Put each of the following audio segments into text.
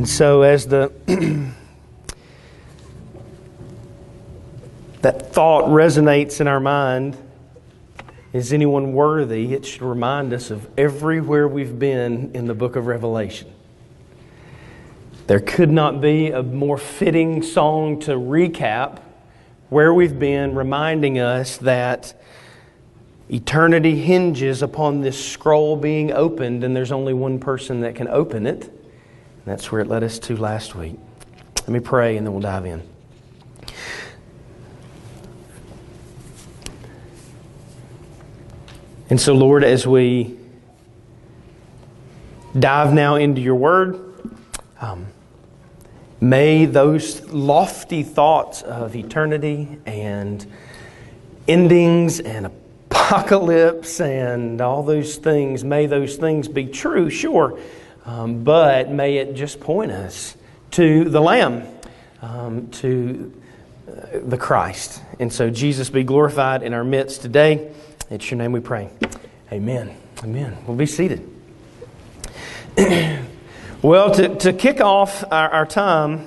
And so, as the that thought resonates in our mind, is anyone worthy? It should remind us of everywhere we've been in the book of Revelation. There could not be a more fitting song to recap where we've been, reminding us that eternity hinges upon this scroll being opened, and there's only one person that can open it. That's where it led us to last week. Let me pray, and then we'll dive in. And so, Lord, as we dive now into your word, um, may those lofty thoughts of eternity and endings and apocalypse and all those things, may those things be true, sure, um, but may it just point us to the Lamb, um, to uh, the Christ. And so, Jesus be glorified in our midst today. It's your name we pray. Amen. Amen. We'll be seated. well, to, to kick off our, our, time,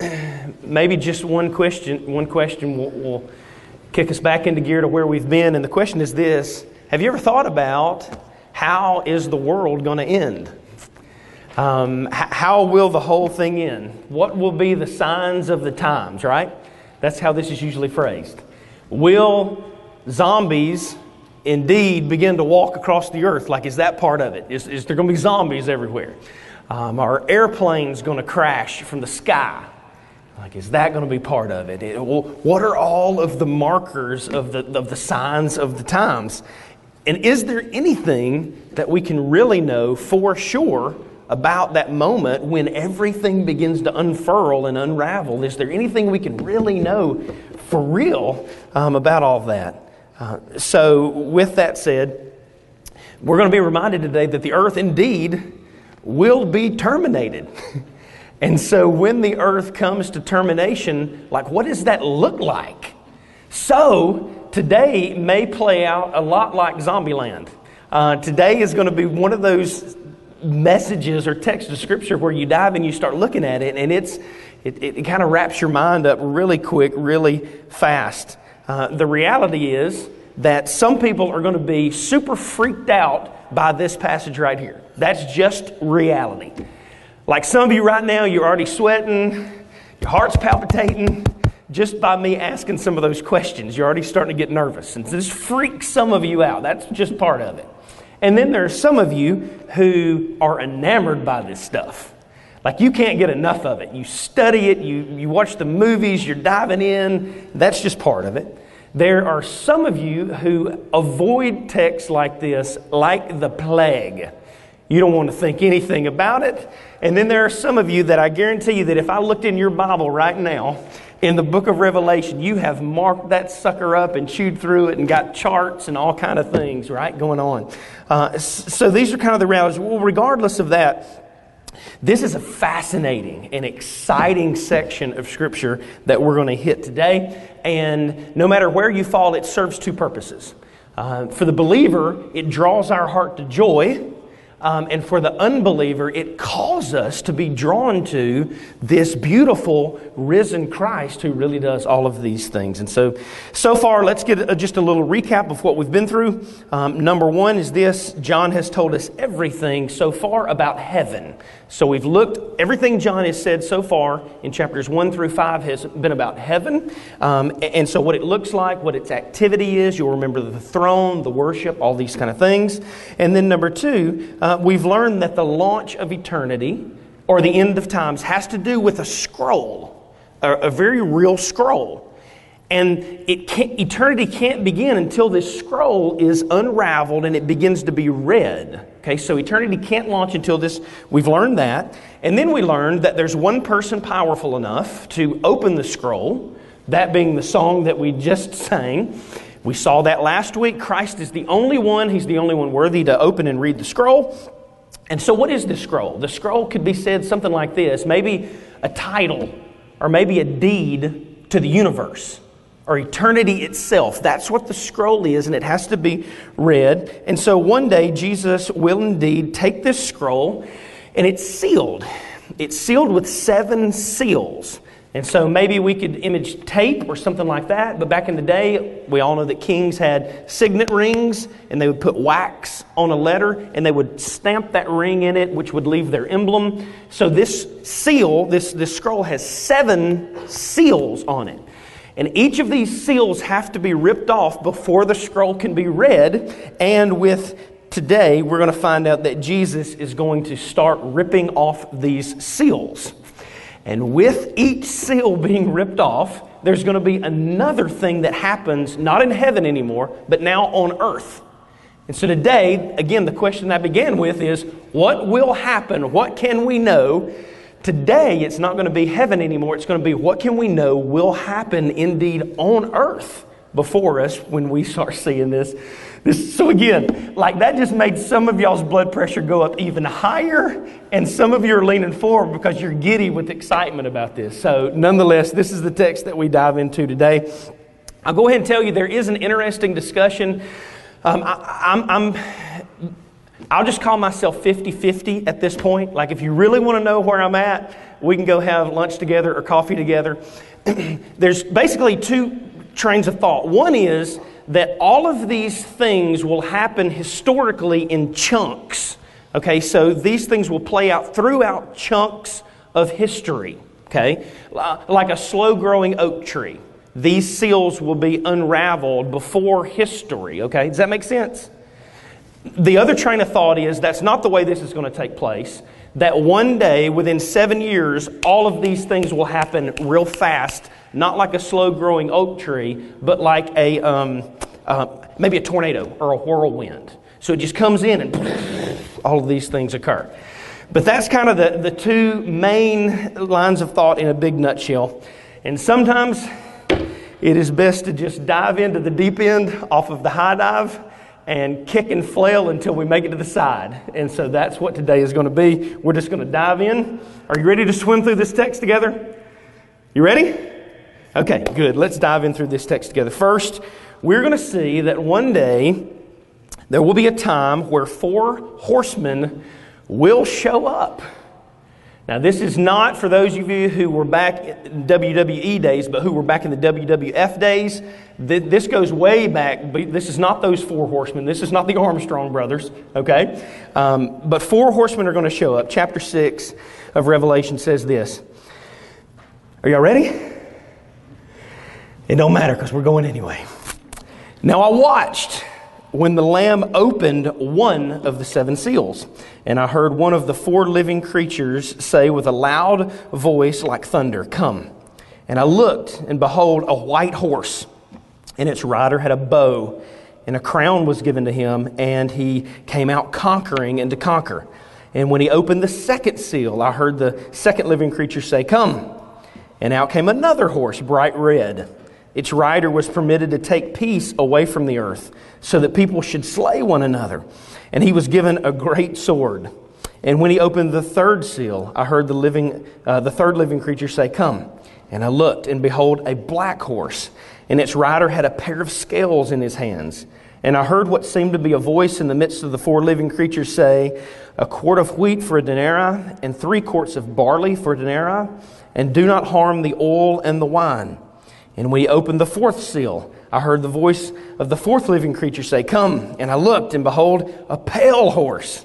maybe just one question. One question will, will kick us back into gear to where we've been. And the question is this Have you ever thought about how is the world going to end? Um, how will the whole thing end? What will be the signs of the times, right? That's how this is usually phrased. Will zombies indeed begin to walk across the earth? Like, is that part of it? Is, is there going to be zombies everywhere? Um, are airplanes going to crash from the sky? Like, is that going to be part of it? it what are all of the markers of the, of the signs of the times? And is there anything that we can really know for sure about that moment when everything begins to unfurl and unravel? Is there anything we can really know for real um, about all that? Uh, so, with that said, we're going to be reminded today that the earth indeed will be terminated. and so, when the earth comes to termination, like what does that look like? So, today may play out a lot like Zombieland. Uh, today is going to be one of those messages or text of scripture where you dive and you start looking at it, and it's it, it, it kind of wraps your mind up really quick, really fast. Uh, the reality is that some people are going to be super freaked out by this passage right here. That's just reality. Like some of you right now, you're already sweating, your heart's palpitating just by me asking some of those questions. You're already starting to get nervous. And this freaks some of you out. That's just part of it. And then there are some of you who are enamored by this stuff. Like you can't get enough of it. You study it, you, you watch the movies, you're diving in. That's just part of it. There are some of you who avoid texts like this like the plague. You don't want to think anything about it. And then there are some of you that I guarantee you that if I looked in your Bible right now, in the book of Revelation, you have marked that sucker up and chewed through it and got charts and all kind of things, right, going on. Uh, so these are kind of the realities. Well, regardless of that, this is a fascinating and exciting section of Scripture that we're going to hit today. And no matter where you fall, it serves two purposes. Uh, for the believer, it draws our heart to joy um, and for the unbeliever, it calls us to be drawn to this beautiful risen Christ who really does all of these things. And so, so far, let's get a, just a little recap of what we've been through. Um, number one is this John has told us everything so far about heaven. So we've looked, everything John has said so far in chapters 1 through 5 has been about heaven. Um, and so what it looks like, what its activity is, you'll remember the throne, the worship, all these kind of things. And then number two, uh, Uh, we've learned that the launch of eternity or the end of times has to do with a scroll, a, a very real scroll. And it can't, eternity can't begin until this scroll is unraveled and it begins to be read. Okay, so eternity can't launch until this, we've learned that. And then we learned that there's one person powerful enough to open the scroll, that being the song that we just sang. We saw that last week. Christ is the only one, He's the only one worthy to open and read the scroll. And so, what is the scroll? The scroll could be said something like this maybe a title or maybe a deed to the universe or eternity itself. That's what the scroll is, and it has to be read. And so one day, Jesus will indeed take this scroll, and it's sealed. it's sealed with seven seals. And so maybe we could image tape or something like that. But back in the day, we all know that kings had signet rings and they would put wax on a letter and they would stamp that ring in it, which would leave their emblem. So this seal, this, this scroll has seven seals on it. And each of these seals have to be ripped off before the scroll can be read. And with today, we're going to find out that Jesus is going to start ripping off these seals. And with each seal being ripped off, there's going to be another thing that happens, not in heaven anymore, but now on earth. And so today, again, the question I began with is what will happen? What can we know? Today, it's not going to be heaven anymore. It's going to be what can we know will happen indeed on earth before us when we start seeing this this, so again, like that just made some of y'all's blood pressure go up even higher, and some of you are leaning forward because you're giddy with excitement about this. So, nonetheless, this is the text that we dive into today. I'll go ahead and tell you there is an interesting discussion. Um, I, I'm, I'll just call myself 50 50 at this point. Like, if you really want to know where I'm at, we can go have lunch together or coffee together. There's basically two trains of thought. One is that all of these things will happen historically in chunks. Okay, so these things will play out throughout chunks of history. Okay, like a slow growing oak tree. These seals will be unraveled before history. Okay, does that make sense? The other train of thought is that's not the way this is going to take place. That one day, within seven years, all of these things will happen real fast not like a slow growing oak tree, but like a um, uh, maybe a tornado or a whirlwind. So it just comes in and all of these things occur. But that's kind of the, the two main lines of thought in a big nutshell. And sometimes it is best to just dive into the deep end off of the high dive and kick and flail until we make it to the side. And so that's what today is going to be. We're just going to dive in. Are you ready to swim through this text together? You ready? Okay, good. Let's dive in through this text together. First, we're going to see that one day there will be a time where four horsemen will show up. Now, this is not for those of you who were back in WWE days, but who were back in the WWF days. This goes way back. But this is not those four horsemen. This is not the Armstrong brothers, okay? Um, but four horsemen are going to show up. Chapter 6 of Revelation says this. Are y'all ready? It don't matter because we're going anyway. Now I watched when the Lamb opened one of the seven seals, and I heard one of the four living creatures say with a loud voice like thunder, Come. And I looked, and behold, a white horse, and its rider had a bow, and a crown was given to him, and he came out conquering and to conquer. And when he opened the second seal, I heard the second living creature say, Come. And out came another horse, bright red its rider was permitted to take peace away from the earth so that people should slay one another. And he was given a great sword. And when he opened the third seal, I heard the, living, uh, the third living creature say, Come. And I looked, and behold, a black horse, and its rider had a pair of scales in his hands. And I heard what seemed to be a voice in the midst of the four living creatures say, A quart of wheat for a denarii, and three quarts of barley for a denarii, and do not harm the oil and the wine. And when he opened the fourth seal, I heard the voice of the fourth living creature say, Come. And I looked, and behold, a pale horse.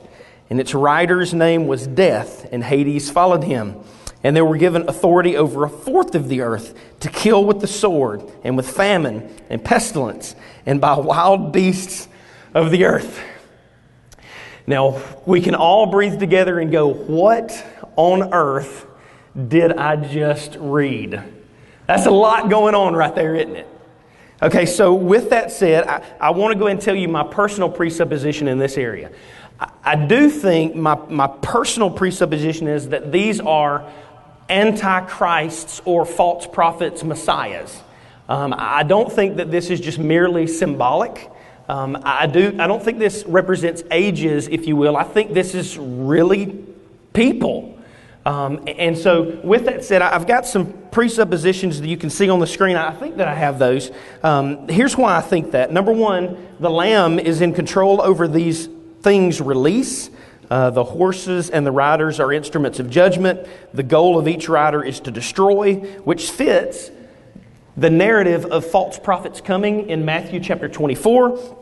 And its rider's name was Death, and Hades followed him. And they were given authority over a fourth of the earth to kill with the sword, and with famine, and pestilence, and by wild beasts of the earth. Now, we can all breathe together and go, What on earth did I just read? That's a lot going on right there, isn't it? Okay, so with that said, I, I want to go and tell you my personal presupposition in this area. I, I do think my, my personal presupposition is that these are antichrists or false prophets, messiahs. Um, I don't think that this is just merely symbolic. Um, I, do, I don't think this represents ages, if you will. I think this is really people. Um, and so, with that said, I've got some presuppositions that you can see on the screen. I think that I have those. Um, here's why I think that. Number one, the Lamb is in control over these things' release. Uh, the horses and the riders are instruments of judgment. The goal of each rider is to destroy, which fits the narrative of false prophets coming in Matthew chapter 24.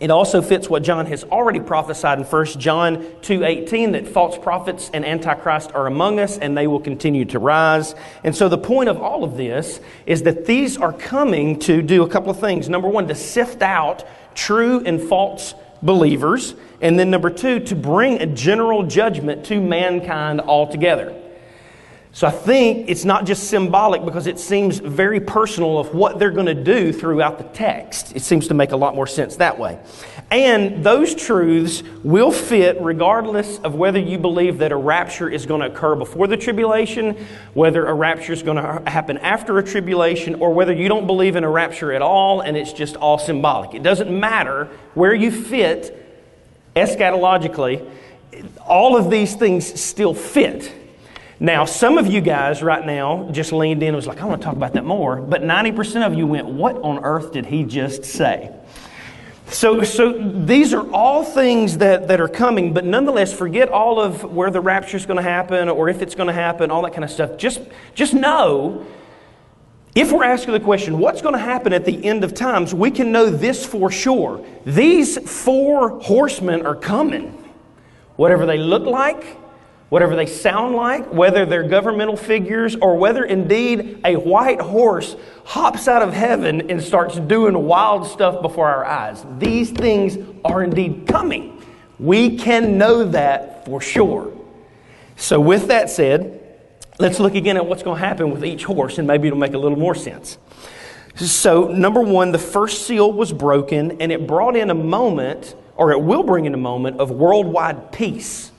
It also fits what John has already prophesied in 1 John 2:18 that false prophets and antichrist are among us and they will continue to rise. And so the point of all of this is that these are coming to do a couple of things. Number 1 to sift out true and false believers, and then number 2 to bring a general judgment to mankind altogether. So I think it's not just symbolic because it seems very personal of what they're going to do throughout the text. It seems to make a lot more sense that way. And those truths will fit regardless of whether you believe that a rapture is going to occur before the tribulation, whether a rapture is going to happen after a tribulation, or whether you don't believe in a rapture at all and it's just all symbolic. It doesn't matter where you fit eschatologically, all of these things still fit. Now, some of you guys right now just leaned in and was like, I want to talk about that more. But 90% of you went, What on earth did he just say? So, so these are all things that, that are coming, but nonetheless, forget all of where the rapture is going to happen or if it's going to happen, all that kind of stuff. Just, just know if we're asking the question, what's going to happen at the end of times, we can know this for sure. These four horsemen are coming. Whatever they look like, whatever they sound like, whether they're governmental figures, or whether indeed a white horse hops out of heaven and starts doing wild stuff before our eyes. These things are indeed coming. We can know that for sure. So, with that said, let's look again at what's going to happen with each horse, and maybe it'll make a little more sense. So, number one, the first seal was broken, and it brought in a moment, or it will bring in a moment, of worldwide peace.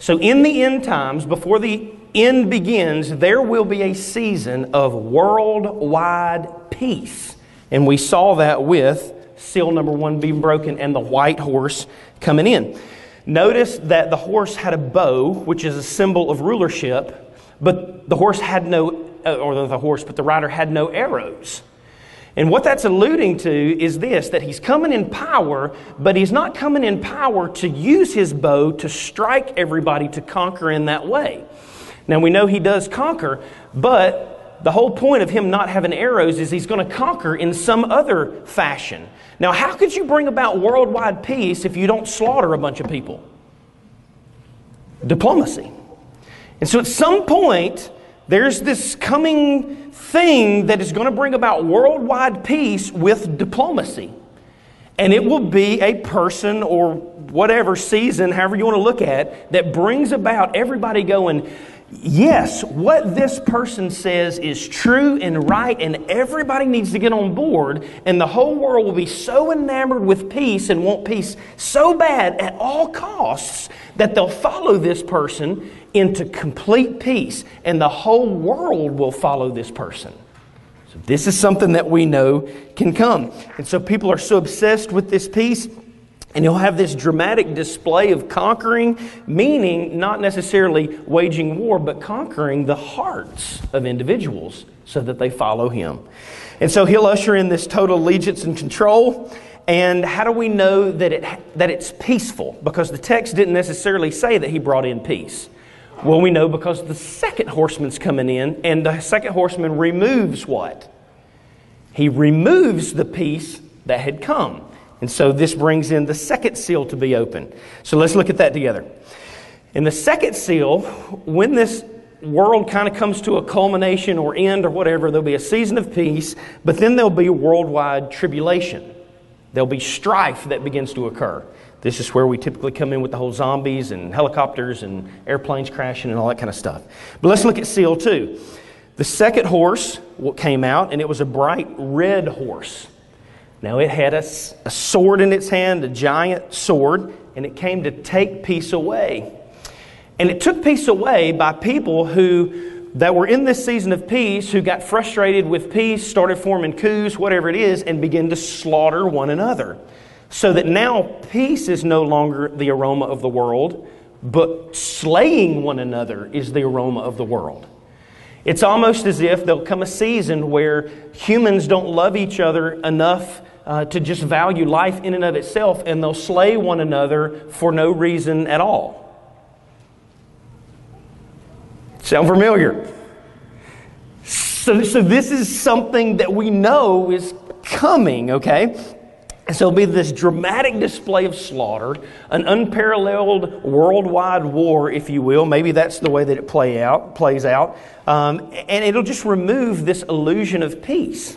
So, in the end times, before the end begins, there will be a season of worldwide peace. And we saw that with seal number one being broken and the white horse coming in. Notice that the horse had a bow, which is a symbol of rulership, but the horse had no, uh, or the horse, but the rider had no arrows. And what that's alluding to is this that he's coming in power, but he's not coming in power to use his bow to strike everybody to conquer in that way. Now we know he does conquer, but the whole point of him not having arrows is he's going to conquer in some other fashion. Now, how could you bring about worldwide peace if you don't slaughter a bunch of people? Diplomacy. And so at some point, there's this coming thing that is going to bring about worldwide peace with diplomacy. And it will be a person or whatever season, however you want to look at, that brings about everybody going, yes, what this person says is true and right, and everybody needs to get on board, and the whole world will be so enamored with peace and want peace so bad at all costs that they'll follow this person into complete peace, and the whole world will follow this person. So, this is something that we know can come. And so, people are so obsessed with this peace, and you'll have this dramatic display of conquering, meaning not necessarily waging war, but conquering the hearts of individuals so that they follow him. And so, he'll usher in this total allegiance and control. And how do we know that, it, that it's peaceful? Because the text didn't necessarily say that he brought in peace. Well, we know because the second horseman's coming in, and the second horseman removes what? He removes the peace that had come. And so this brings in the second seal to be open. So let's look at that together. In the second seal, when this world kind of comes to a culmination or end or whatever, there'll be a season of peace, but then there'll be worldwide tribulation. There'll be strife that begins to occur. This is where we typically come in with the whole zombies and helicopters and airplanes crashing and all that kind of stuff. But let's look at seal two. The second horse came out, and it was a bright red horse. Now it had a, a sword in its hand, a giant sword, and it came to take peace away. And it took peace away by people who that were in this season of peace who got frustrated with peace, started forming coups, whatever it is, and began to slaughter one another so that now peace is no longer the aroma of the world, but slaying one another is the aroma of the world. It's almost as if there'll come a season where humans don't love each other enough uh, to just value life in and of itself, and they'll slay one another for no reason at all. Sound familiar? So, so this is something that we know is coming, okay? So it'll be this dramatic display of slaughter, an unparalleled worldwide war, if you will. Maybe that's the way that it play out, plays out. Um, and it'll just remove this illusion of peace.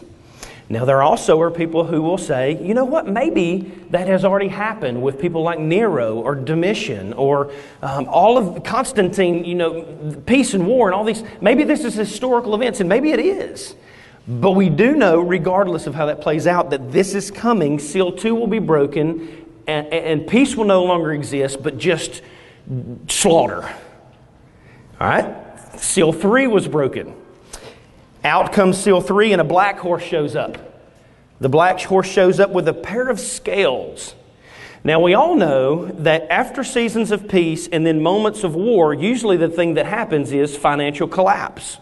Now, there also are people who will say, you know what, maybe that has already happened with people like Nero or Domitian or um, all of Constantine, you know, peace and war and all these. Maybe this is historical events, and maybe it is. But we do know, regardless of how that plays out, that this is coming. Seal 2 will be broken, and, and peace will no longer exist, but just slaughter. All right? Seal 3 was broken. Out comes seal three, and a black horse shows up. The black horse shows up with a pair of scales. Now, we all know that after seasons of peace and then moments of war, usually the thing that happens is financial collapse.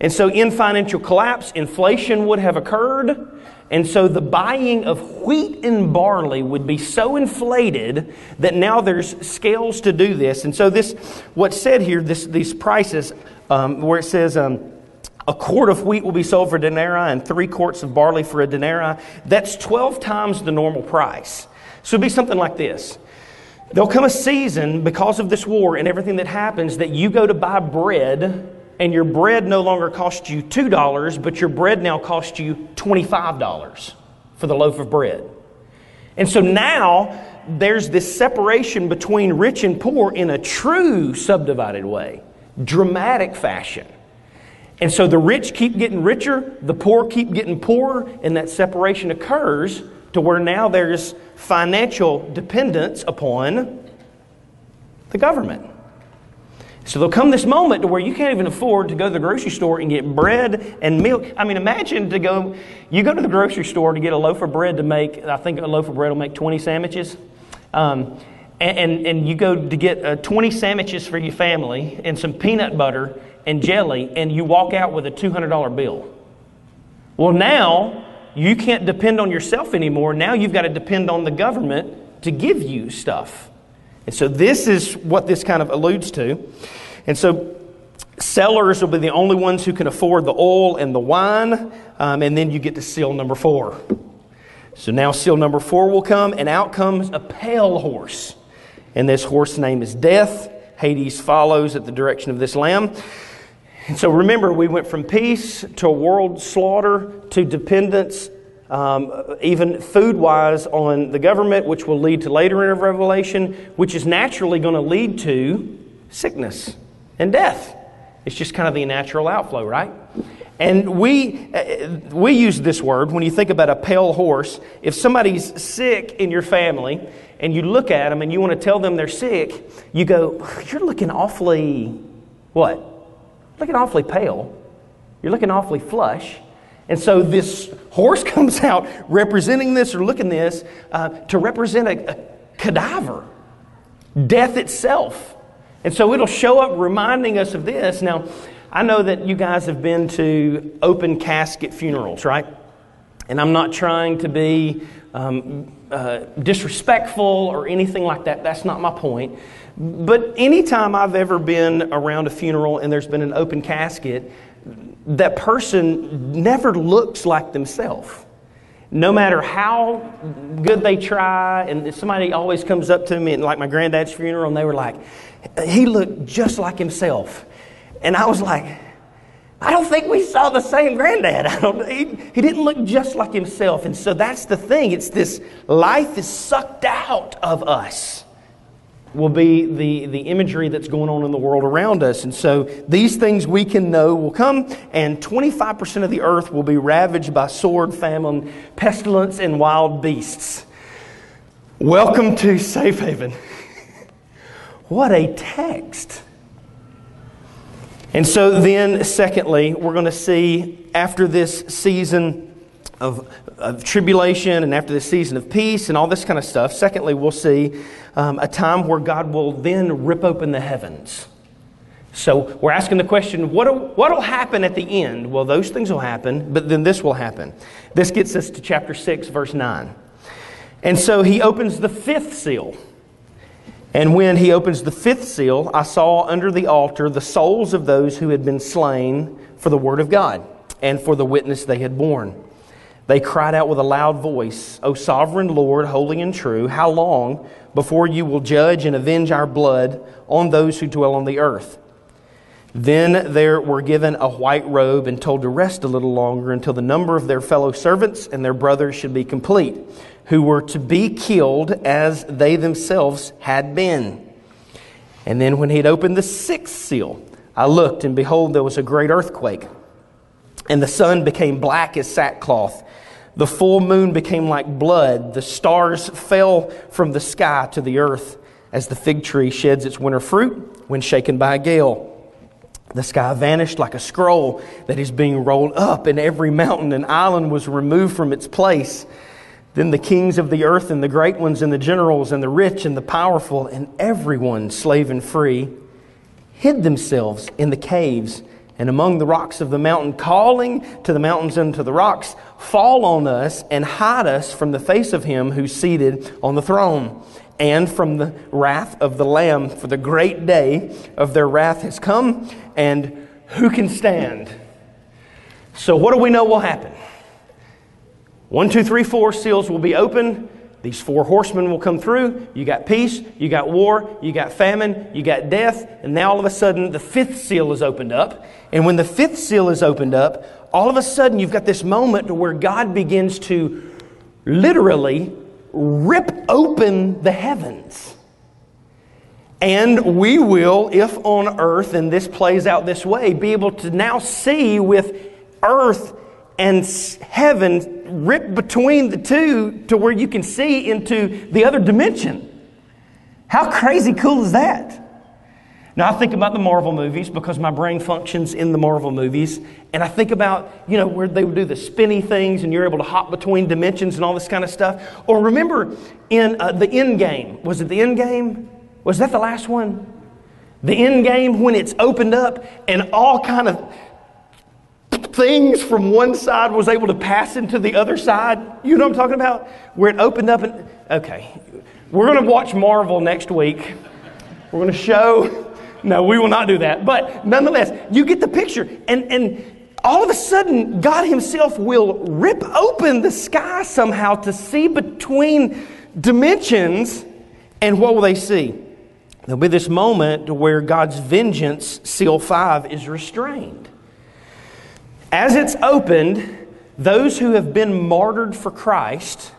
And so, in financial collapse, inflation would have occurred. And so, the buying of wheat and barley would be so inflated that now there's scales to do this. And so, this, what's said here, this, these prices, um, where it says, um, a quart of wheat will be sold for a denarii and three quarts of barley for a denarii. That's 12 times the normal price. So it'd be something like this. There'll come a season because of this war and everything that happens that you go to buy bread and your bread no longer costs you $2, but your bread now costs you $25 for the loaf of bread. And so now there's this separation between rich and poor in a true subdivided way, dramatic fashion. And so the rich keep getting richer, the poor keep getting poorer, and that separation occurs to where now there's financial dependence upon the government. So there'll come this moment to where you can't even afford to go to the grocery store and get bread and milk. I mean, imagine to go, you go to the grocery store to get a loaf of bread to make, I think a loaf of bread will make 20 sandwiches. Um, and, and, and, you go to get uh, 20 sandwiches for your family and some peanut butter and jelly, and you walk out with a $200 bill. Well, now you can't depend on yourself anymore. Now you've got to depend on the government to give you stuff. And so this is what this kind of alludes to. And so sellers will be the only ones who can afford the oil and the wine. Um, and then you get to seal number four. So now seal number four will come, and out comes a pale horse. And this horse name is Death. Hades follows at the direction of this lamb. And so remember, we went from peace to world slaughter to dependence, um, even food wise, on the government, which will lead to later in Revelation, which is naturally going to lead to sickness and death. It's just kind of the natural outflow, right? And we, uh, we use this word when you think about a pale horse. If somebody's sick in your family and you look at them and you want to tell them they're sick, you go, You're looking awfully, what? Looking awfully pale. You're looking awfully flush. And so this horse comes out representing this or looking this uh, to represent a, a cadaver, death itself. And so it'll show up reminding us of this. Now, I know that you guys have been to open casket funerals, right? And I'm not trying to be um, uh, disrespectful or anything like that. That's not my point. But anytime I've ever been around a funeral and there's been an open casket, that person never looks like themselves. No matter how good they try, and somebody always comes up to me, and like my granddad's funeral, and they were like, he looked just like himself. And I was like, I don't think we saw the same granddad. I don't, he, he didn't look just like himself. And so that's the thing. It's this life is sucked out of us will be the, the imagery that's going on in the world around us. And so these things we can know will come, and 25% of the earth will be ravaged by sword, famine, pestilence, and wild beasts. Welcome to Safe Haven. what a text. And so then, secondly, we're going to see after this season of, of tribulation and after this season of peace and all this kind of stuff, secondly, we'll see um, a time where God will then rip open the heavens. So we're asking the question what will happen at the end? Well, those things will happen, but then this will happen. This gets us to chapter 6, verse 9. And so he opens the fifth seal. And when he opens the fifth seal, I saw under the altar the souls of those who had been slain for the word of God and for the witness they had borne. They cried out with a loud voice, O sovereign Lord, holy and true, how long before you will judge and avenge our blood on those who dwell on the earth? Then they were given a white robe and told to rest a little longer until the number of their fellow servants and their brothers should be complete, who were to be killed as they themselves had been. And then when he had opened the sixth seal, I looked, and behold, there was a great earthquake. And the sun became black as sackcloth. The full moon became like blood. The stars fell from the sky to the earth as the fig tree sheds its winter fruit when shaken by a gale. The sky vanished like a scroll that is being rolled up, and every mountain and island was removed from its place. Then the kings of the earth, and the great ones, and the generals, and the rich, and the powerful, and everyone, slave and free, hid themselves in the caves and among the rocks of the mountain, calling to the mountains and to the rocks, Fall on us and hide us from the face of him who's seated on the throne and from the wrath of the Lamb, for the great day of their wrath has come, and who can stand? So, what do we know will happen? One, two, three, four seals will be open. These four horsemen will come through. You got peace, you got war, you got famine, you got death, and now all of a sudden the fifth seal is opened up. And when the fifth seal is opened up, all of a sudden you've got this moment where God begins to literally rip open the heavens. And we will, if on earth, and this plays out this way, be able to now see with earth and heaven ripped between the two to where you can see into the other dimension. How crazy cool is that? Now, I think about the Marvel movies because my brain functions in the Marvel movies. And I think about, you know, where they would do the spinny things and you're able to hop between dimensions and all this kind of stuff. Or remember in uh, the end game, was it the end game? Was that the last one? The end game when it's opened up and all kind of things from one side was able to pass into the other side. You know what I'm talking about? Where it opened up and, okay. We're going to watch Marvel next week. We're going to show no, we will not do that. But nonetheless, you get the picture. And, and all of a sudden, God Himself will rip open the sky somehow to see between dimensions. And what will they see? There'll be this moment where God's vengeance, seal five, is restrained. As it's opened, those who have been martyred for Christ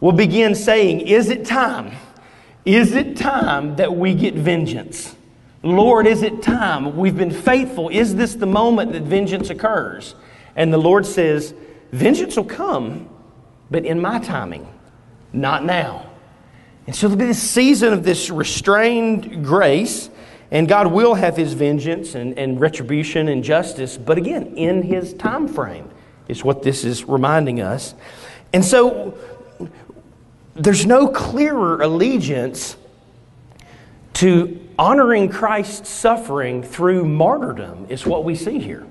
will begin saying, Is it time? Is it time that we get vengeance? Lord, is it time? We've been faithful. Is this the moment that vengeance occurs? And the Lord says, Vengeance will come, but in my timing, not now. And so there'll be this season of this restrained grace, and God will have his vengeance and, and retribution and justice, but again, in his time frame is what this is reminding us. And so there's no clearer allegiance to honoring Christ's suffering through martyrdom is what we see here.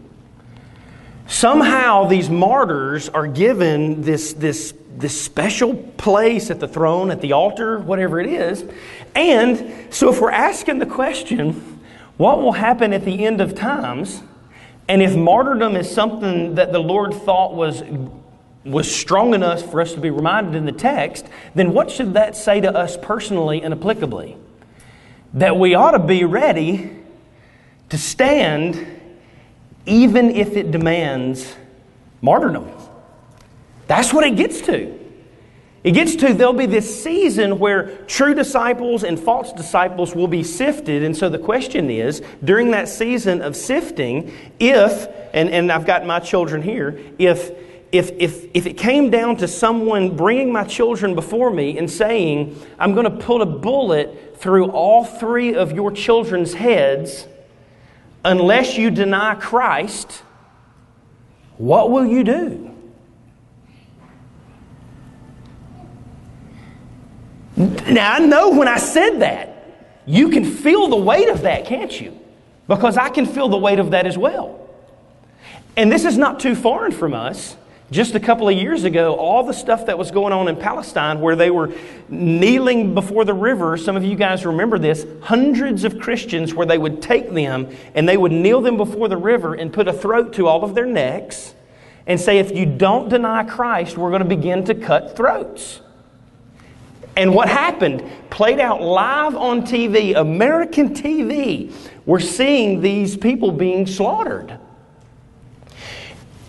Somehow these martyrs are given this, this, this special place at the throne, at the altar, whatever it is. And so if we're asking the question, what will happen at the end of times? And if martyrdom is something that the Lord thought was was strong enough for us to be reminded in the text, then what should that say to us personally and applicably? that we ought to be ready to stand even if it demands martyrdom. That's what it gets to. It gets to there'll be this season where true disciples and false disciples will be sifted. And so the question is during that season of sifting, if, and, and I've got my children here, if, if, if, if it came down to someone bringing my children before me and saying, I'm going to put a bullet through all three of your children's heads, unless you deny Christ, what will you do? Now, I know when I said that, you can feel the weight of that, can't you? Because I can feel the weight of that as well. And this is not too foreign from us Just a couple of years ago, all the stuff that was going on in Palestine where they were kneeling before the river, some of you guys remember this, hundreds of Christians where they would take them and they would kneel them before the river and put a throat to all of their necks and say, if you don't deny Christ, we're going to begin to cut throats. And what happened played out live on TV, American TV. We're seeing these people being slaughtered.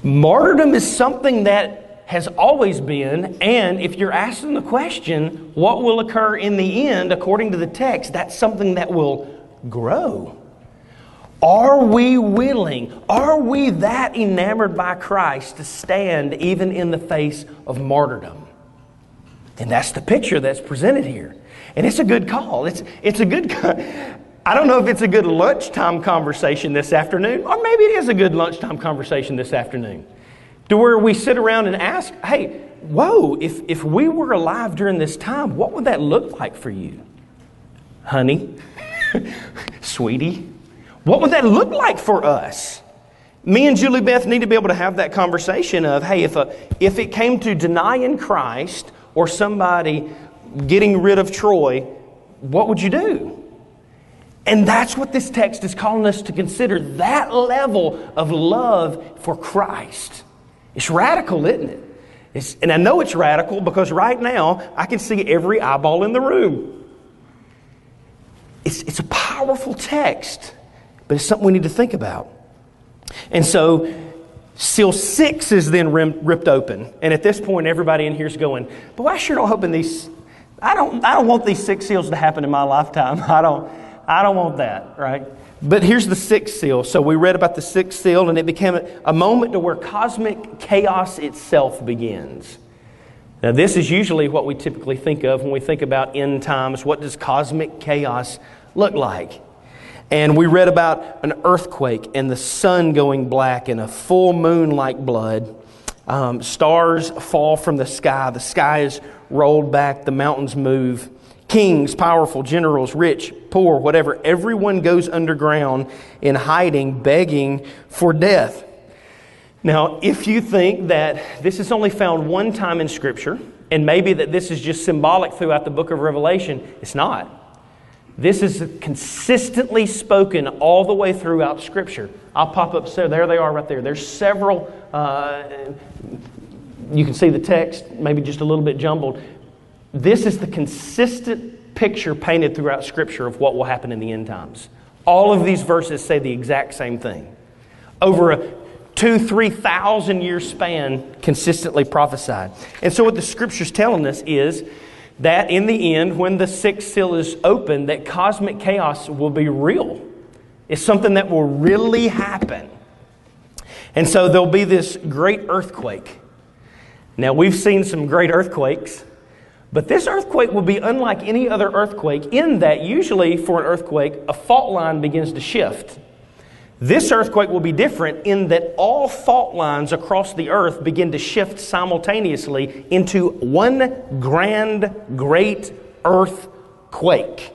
Martyrdom is something that has always been, and if you're asking the question, what will occur in the end, according to the text, that's something that will grow. Are we willing, are we that enamored by Christ to stand even in the face of martyrdom? And that's the picture that's presented here. And it's a good call. It's, it's a good, I don't know if it's a good lunchtime conversation this afternoon, or maybe it is a good lunchtime conversation this afternoon. To where we sit around and ask, hey, whoa, if, if we were alive during this time, what would that look like for you? Honey, sweetie, what would that look like for us? Me and Julie Beth need to be able to have that conversation of, hey, if, a, if it came to denying Christ or somebody getting rid of Troy, what would you do? And that's what this text is calling us to consider that level of love for Christ. It's radical, isn't it? It's, and I know it's radical because right now I can see every eyeball in the room. It's, it's a powerful text, but it's something we need to think about. And so, seal six is then rim, ripped open. And at this point, everybody in here is going, But I sure don't hope in these, I don't, I don't want these six seals to happen in my lifetime. I don't. I don't want that, right? But here's the sixth seal. So we read about the sixth seal, and it became a, moment to where cosmic chaos itself begins. Now, this is usually what we typically think of when we think about end times. What does cosmic chaos look like? And we read about an earthquake and the sun going black and a full moon like blood. Um, stars fall from the sky. The sky is rolled back. The mountains move kings, powerful, generals, rich, poor, whatever, everyone goes underground in hiding, begging for death. Now, if you think that this is only found one time in Scripture, and maybe that this is just symbolic throughout the book of Revelation, it's not. This is consistently spoken all the way throughout Scripture. I'll pop up, so there they are right there. There's several, uh, you can see the text, maybe just a little bit jumbled, this is the consistent picture painted throughout Scripture of what will happen in the end times. All of these verses say the exact same thing. Over a two, three thousand year span, consistently prophesied. And so, what the Scripture's telling us is that in the end, when the sixth seal is open, that cosmic chaos will be real. It's something that will really happen. And so, there'll be this great earthquake. Now, we've seen some great earthquakes. But this earthquake will be unlike any other earthquake in that usually for an earthquake, a fault line begins to shift. This earthquake will be different in that all fault lines across the earth begin to shift simultaneously into one grand, great earthquake.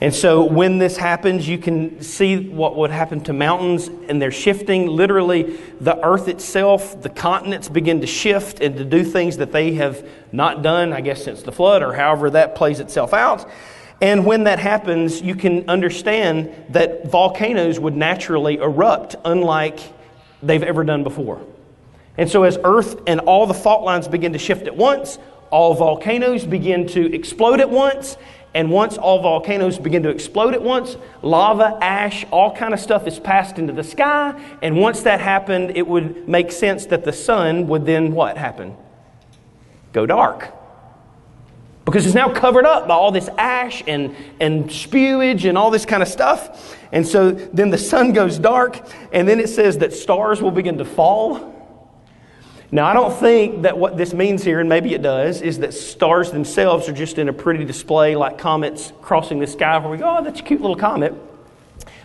And so when this happens, you can see what would happen to mountains, and they're shifting. Literally, the earth itself, the continents begin to shift and to do things that they have not done, I guess, since the flood, or however that plays itself out. And when that happens, you can understand that volcanoes would naturally erupt, unlike they've ever done before. And so, as Earth and all the fault lines begin to shift at once, all volcanoes begin to explode at once, and once all volcanoes begin to explode at once, lava, ash, all kind of stuff is passed into the sky. And once that happened, it would make sense that the sun would then what happen? Go dark. Because it's now covered up by all this ash and, and spewage and all this kind of stuff. And so then the sun goes dark, and then it says that stars will begin to fall now, I don't think that what this means here, and maybe it does, is that stars themselves are just in a pretty display like comets crossing the sky where we go, oh, that's a cute little comet.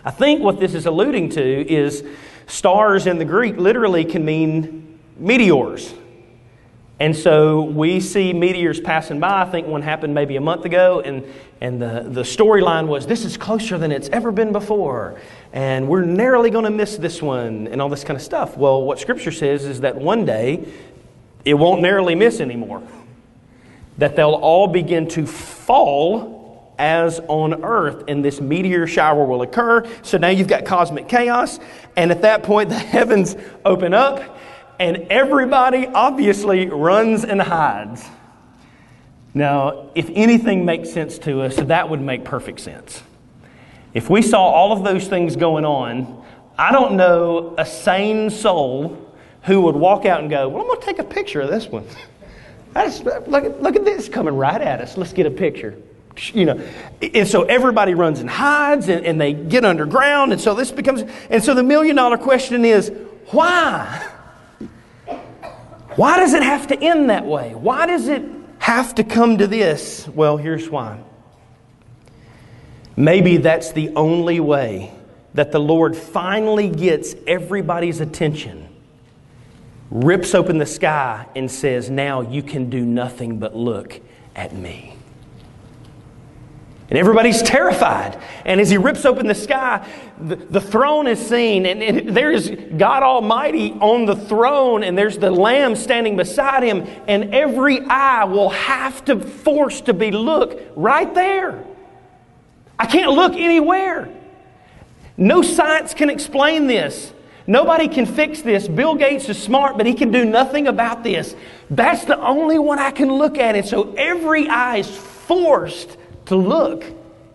I think what this is alluding to is stars in the Greek literally can mean meteors. And so we see meteors passing by. I think one happened maybe a month ago, and, and the, the storyline was this is closer than it's ever been before, and we're narrowly going to miss this one, and all this kind of stuff. Well, what Scripture says is that one day it won't narrowly miss anymore, that they'll all begin to fall as on earth, and this meteor shower will occur. So now you've got cosmic chaos, and at that point, the heavens open up and everybody obviously runs and hides. Now, if anything makes sense to us, that would make perfect sense. If we saw all of those things going on, I don't know a sane soul who would walk out and go, Well, I'm going to take a picture of this one. That's, look, look at this coming right at us. Let's get a picture. You know, and so everybody runs and hides and, and they get underground. And so this becomes, and so the million dollar question is, why? Why does it have to end that way? Why does it have to come to this? Well, here's why. Maybe that's the only way that the Lord finally gets everybody's attention, rips open the sky, and says, Now you can do nothing but look at me. And everybody's terrified. And as he rips open the sky, the, the throne is seen, and, and there is God Almighty on the throne, and there's the Lamb standing beside him, and every eye will have to force to be look right there. I can't look anywhere. No science can explain this. Nobody can fix this. Bill Gates is smart, but he can do nothing about this. That's the only one I can look at. And so every eye is forced to look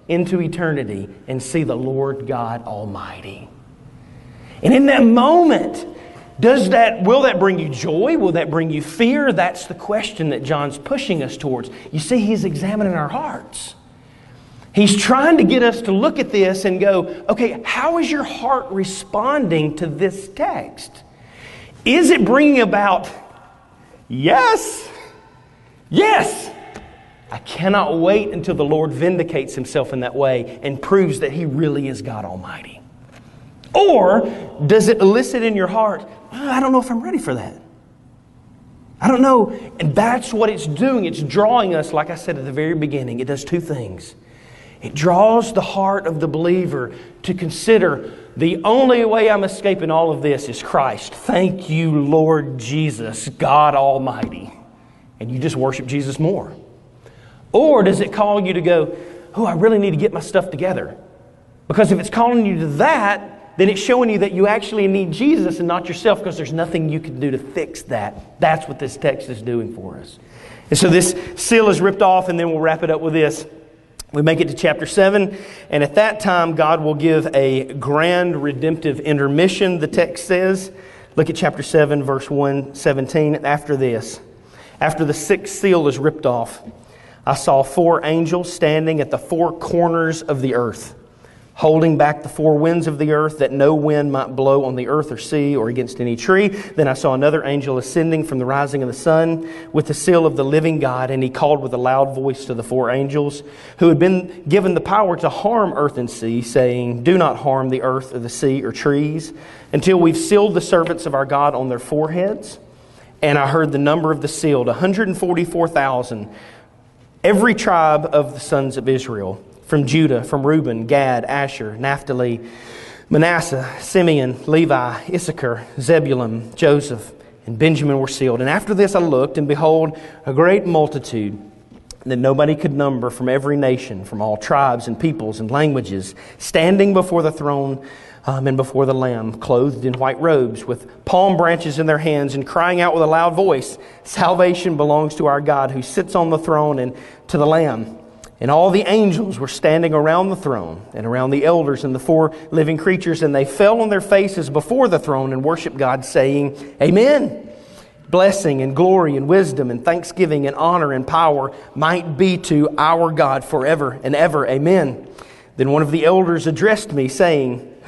into eternity and see the Lord God Almighty. And in that moment, does that will that bring you joy? Will that bring you fear? That's the question that John's pushing us towards. You see, he's examining our hearts. He's trying to get us to look at this and go, okay, how is your heart responding to this text? Is it bringing about yes? Yes. I cannot wait until the Lord vindicates himself in that way and proves that he really is God Almighty. Or does it elicit in your heart, I don't know if I'm ready for that? I don't know. And that's what it's doing. It's drawing us, like I said at the very beginning, it does two things. It draws the heart of the believer to consider the only way I'm escaping all of this is Christ. Thank you, Lord Jesus, God Almighty. And you just worship Jesus more. Or does it call you to go, oh, I really need to get my stuff together? Because if it's calling you to that, then it's showing you that you actually need Jesus and not yourself because there's nothing you can do to fix that. That's what this text is doing for us. And so this seal is ripped off, and then we'll wrap it up with this. We make it to chapter 7, and at that time, God will give a grand redemptive intermission, the text says. Look at chapter 7, verse 117. After this, after the sixth seal is ripped off, I saw four angels standing at the four corners of the earth, holding back the four winds of the earth, that no wind might blow on the earth or sea or against any tree. Then I saw another angel ascending from the rising of the sun with the seal of the living God, and he called with a loud voice to the four angels who had been given the power to harm earth and sea, saying, Do not harm the earth or the sea or trees until we've sealed the servants of our God on their foreheads. And I heard the number of the sealed 144,000 Every tribe of the sons of Israel, from Judah, from Reuben, Gad, Asher, Naphtali, Manasseh, Simeon, Levi, Issachar, Zebulun, Joseph, and Benjamin were sealed. And after this I looked, and behold, a great multitude that nobody could number from every nation, from all tribes and peoples and languages, standing before the throne um, and before the Lamb, clothed in white robes, with palm branches in their hands, and crying out with a loud voice Salvation belongs to our God who sits on the throne and to the Lamb. And all the angels were standing around the throne and around the elders and the four living creatures, and they fell on their faces before the throne and worshiped God, saying, Amen. Blessing and glory and wisdom and thanksgiving and honor and power might be to our God forever and ever. Amen. Then one of the elders addressed me, saying,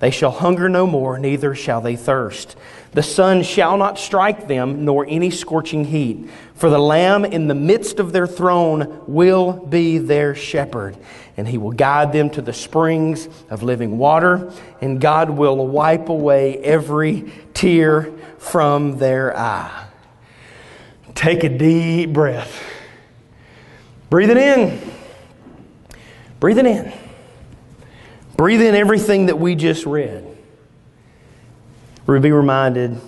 They shall hunger no more, neither shall they thirst. The sun shall not strike them, nor any scorching heat. For the Lamb in the midst of their throne will be their shepherd, and he will guide them to the springs of living water, and God will wipe away every tear from their eye. Take a deep breath. Breathe it in. Breathe it in. Breathe in everything that we just read. We'll be reminded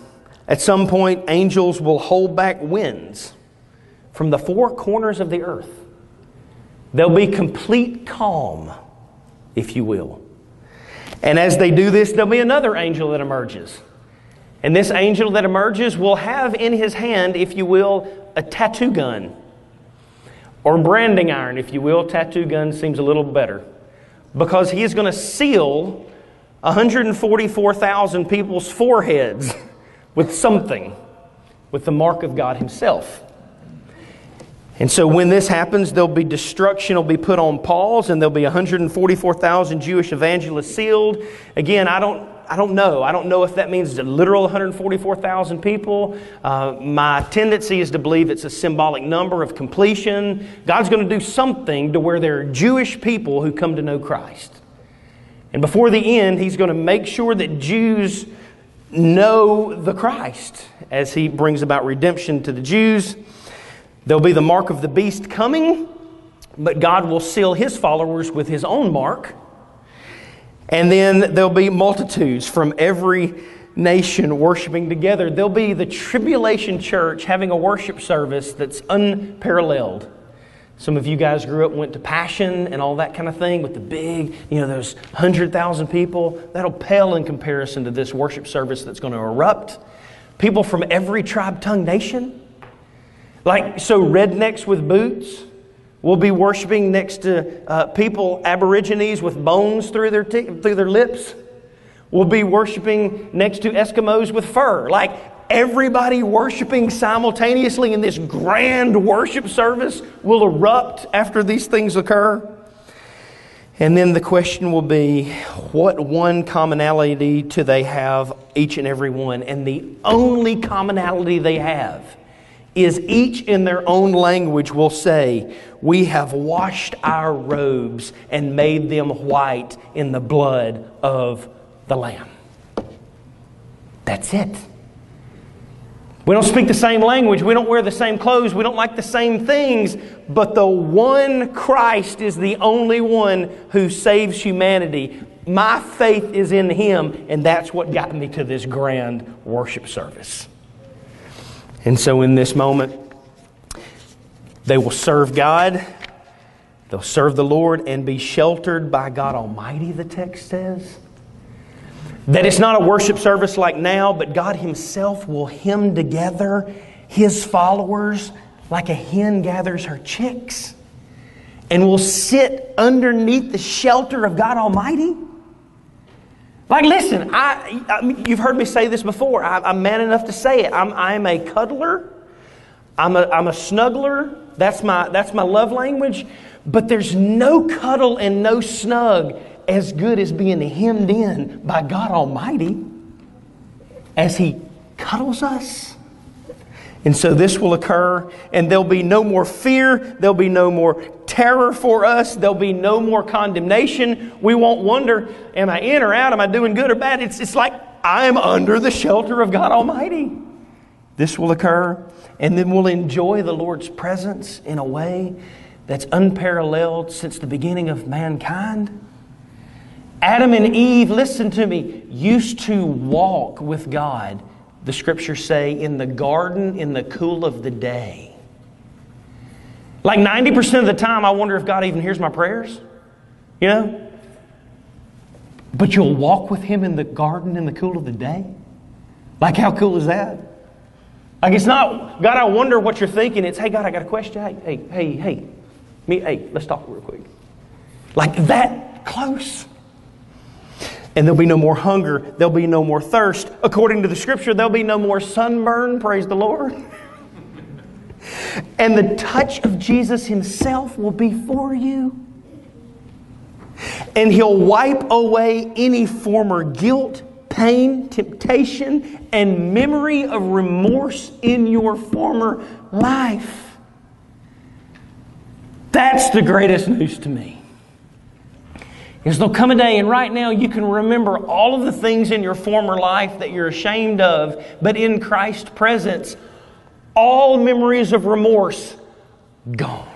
at some point, angels will hold back winds from the four corners of the earth. There'll be complete calm, if you will. And as they do this, there'll be another angel that emerges. And this angel that emerges will have in his hand, if you will, a tattoo gun or branding iron, if you will. Tattoo gun seems a little better because he is going to seal 144,000 people's foreheads with something, with the mark of God Himself. And so when this happens, there'll be destruction will be put on pause, and there'll be 144,000 Jewish evangelists sealed. Again, I don't, I don't know. I don't know if that means a literal 144,000 people. Uh, my tendency is to believe it's a symbolic number of completion. God's going to do something to where there are Jewish people who come to know Christ. And before the end, He's going to make sure that Jews know the Christ as He brings about redemption to the Jews. There'll be the mark of the beast coming, but God will seal his followers with his own mark. And then there'll be multitudes from every nation worshiping together. There'll be the tribulation church having a worship service that's unparalleled. Some of you guys grew up went to Passion and all that kind of thing with the big, you know, those 100,000 people. That'll pale in comparison to this worship service that's going to erupt. People from every tribe, tongue, nation like, so rednecks with boots will be worshiping next to uh, people, Aborigines with bones through their, t- through their lips. We'll be worshiping next to Eskimos with fur. Like, everybody worshiping simultaneously in this grand worship service will erupt after these things occur. And then the question will be what one commonality do they have, each and every one? And the only commonality they have is each in their own language will say, We have washed our robes and made them white in the blood of the Lamb. That's it. We don't speak the same language. We don't wear the same clothes. We don't like the same things. But the one Christ is the only one who saves humanity. My faith is in Him, and that's what got me to this grand worship service. And so, in this moment, they will serve God, they'll serve the Lord, and be sheltered by God Almighty, the text says. That it's not a worship service like now, but God Himself will hem together His followers like a hen gathers her chicks and will sit underneath the shelter of God Almighty. Like, listen, I, I you've heard me say this before. I, am man enough to say it. I'm, I'm a cuddler. I'm a, I'm a snuggler. That's my, that's my love language. But there's no cuddle and no snug as good as being hemmed in by God Almighty as He cuddles us. And so this will occur, and there'll be no more fear, there'll be no more terror for us, there'll be no more condemnation. We won't wonder, am I in or out? Am I doing good or bad? It's, it's like I'm under the shelter of God Almighty. This will occur, and then we'll enjoy the Lord's presence in a way that's unparalleled since the beginning of mankind. Adam and Eve, listen to me, used to walk with God the scriptures say, in the garden in the cool of the day. Like 90% of the time, I wonder if God even hears my prayers. You know? But you'll walk with Him in the garden in the cool of the day? Like, how cool is that? Like, it's not, God, I wonder what you're thinking. It's, hey, God, I got a question. Hey, hey, hey, hey. Me, hey, let's talk real quick. Like that close. And there'll be no more hunger. There'll be no more thirst. According to the scripture, there'll be no more sunburn. Praise the Lord. and the touch of Jesus Himself will be for you. And He'll wipe away any former guilt, pain, temptation, and memory of remorse in your former life. That's the greatest news to me. Because there'll come a day, and right now you can remember all of the things in your former life that you're ashamed of, but in Christ's presence, all memories of remorse gone.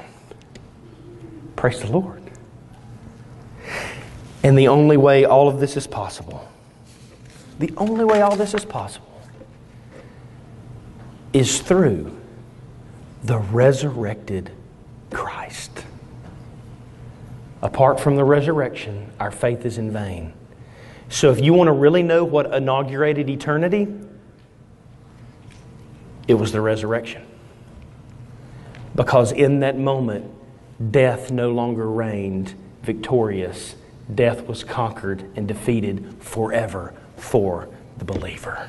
Praise the Lord. And the only way all of this is possible, the only way all this is possible, is through the resurrected Christ. Apart from the resurrection, our faith is in vain. So, if you want to really know what inaugurated eternity, it was the resurrection. Because in that moment, death no longer reigned victorious. Death was conquered and defeated forever for the believer.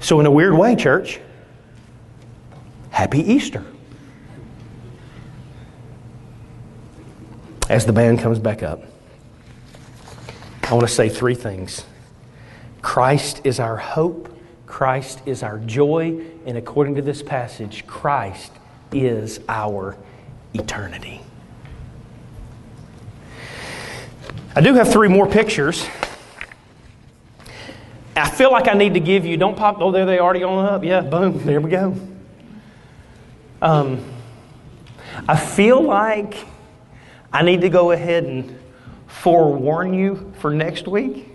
So, in a weird way, church, happy Easter. As the band comes back up, I want to say three things Christ is our hope, Christ is our joy, and according to this passage, Christ is our eternity. I do have three more pictures. I feel like I need to give you, don't pop, oh, there they already on up. Yeah, boom, there we go. Um, I feel like I need to go ahead and forewarn you for next week.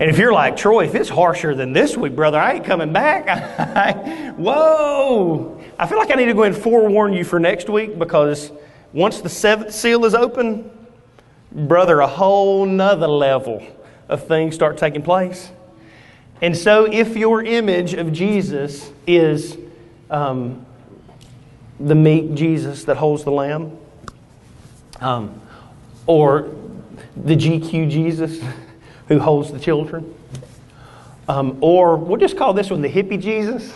And if you're like, Troy, if it's harsher than this week, brother, I ain't coming back. Whoa! I feel like I need to go ahead and forewarn you for next week because once the seventh seal is open, brother, a whole nother level of things start taking place. And so, if your image of Jesus is um, the meek Jesus that holds the lamb, um, or the GQ Jesus who holds the children. Um, or we'll just call this one the hippie Jesus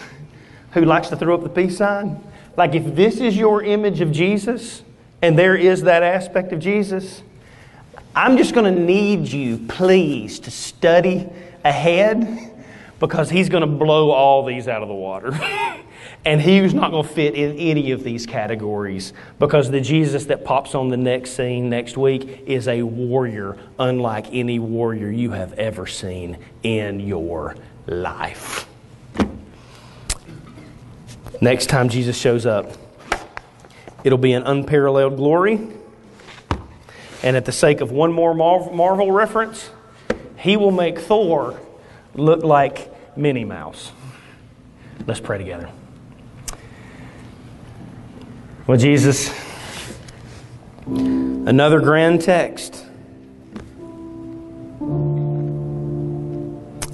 who likes to throw up the peace sign. Like, if this is your image of Jesus and there is that aspect of Jesus, I'm just going to need you, please, to study ahead because he's going to blow all these out of the water. And he's not going to fit in any of these categories because the Jesus that pops on the next scene next week is a warrior unlike any warrior you have ever seen in your life. Next time Jesus shows up, it'll be an unparalleled glory. And at the sake of one more Marvel reference, he will make Thor look like Minnie Mouse. Let's pray together. Well, Jesus, another grand text.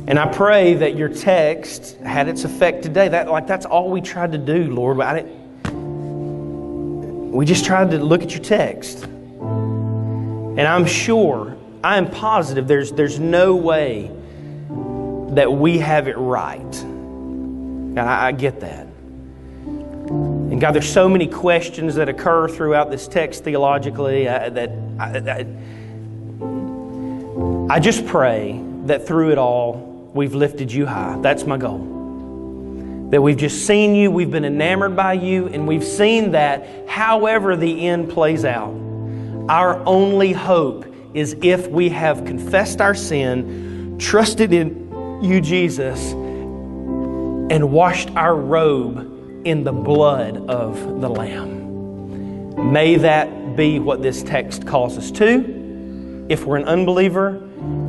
And I pray that your text had its effect today. That like that's all we tried to do, Lord. I didn't, we just tried to look at your text. And I'm sure, I am positive there's there's no way that we have it right. I, I get that. And God, there's so many questions that occur throughout this text theologically uh, that I, I, I just pray that through it all, we've lifted you high. That's my goal that we've just seen you, we've been enamored by you, and we've seen that however the end plays out. Our only hope is if we have confessed our sin, trusted in you, Jesus, and washed our robe in the blood of the Lamb. May that be what this text calls us to if we're an unbeliever,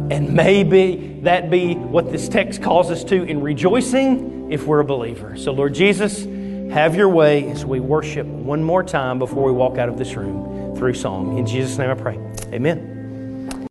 and maybe that be what this text calls us to in rejoicing if we're a believer. So, Lord Jesus, have your way as we worship one more time before we walk out of this room through song. In Jesus' name I pray. Amen.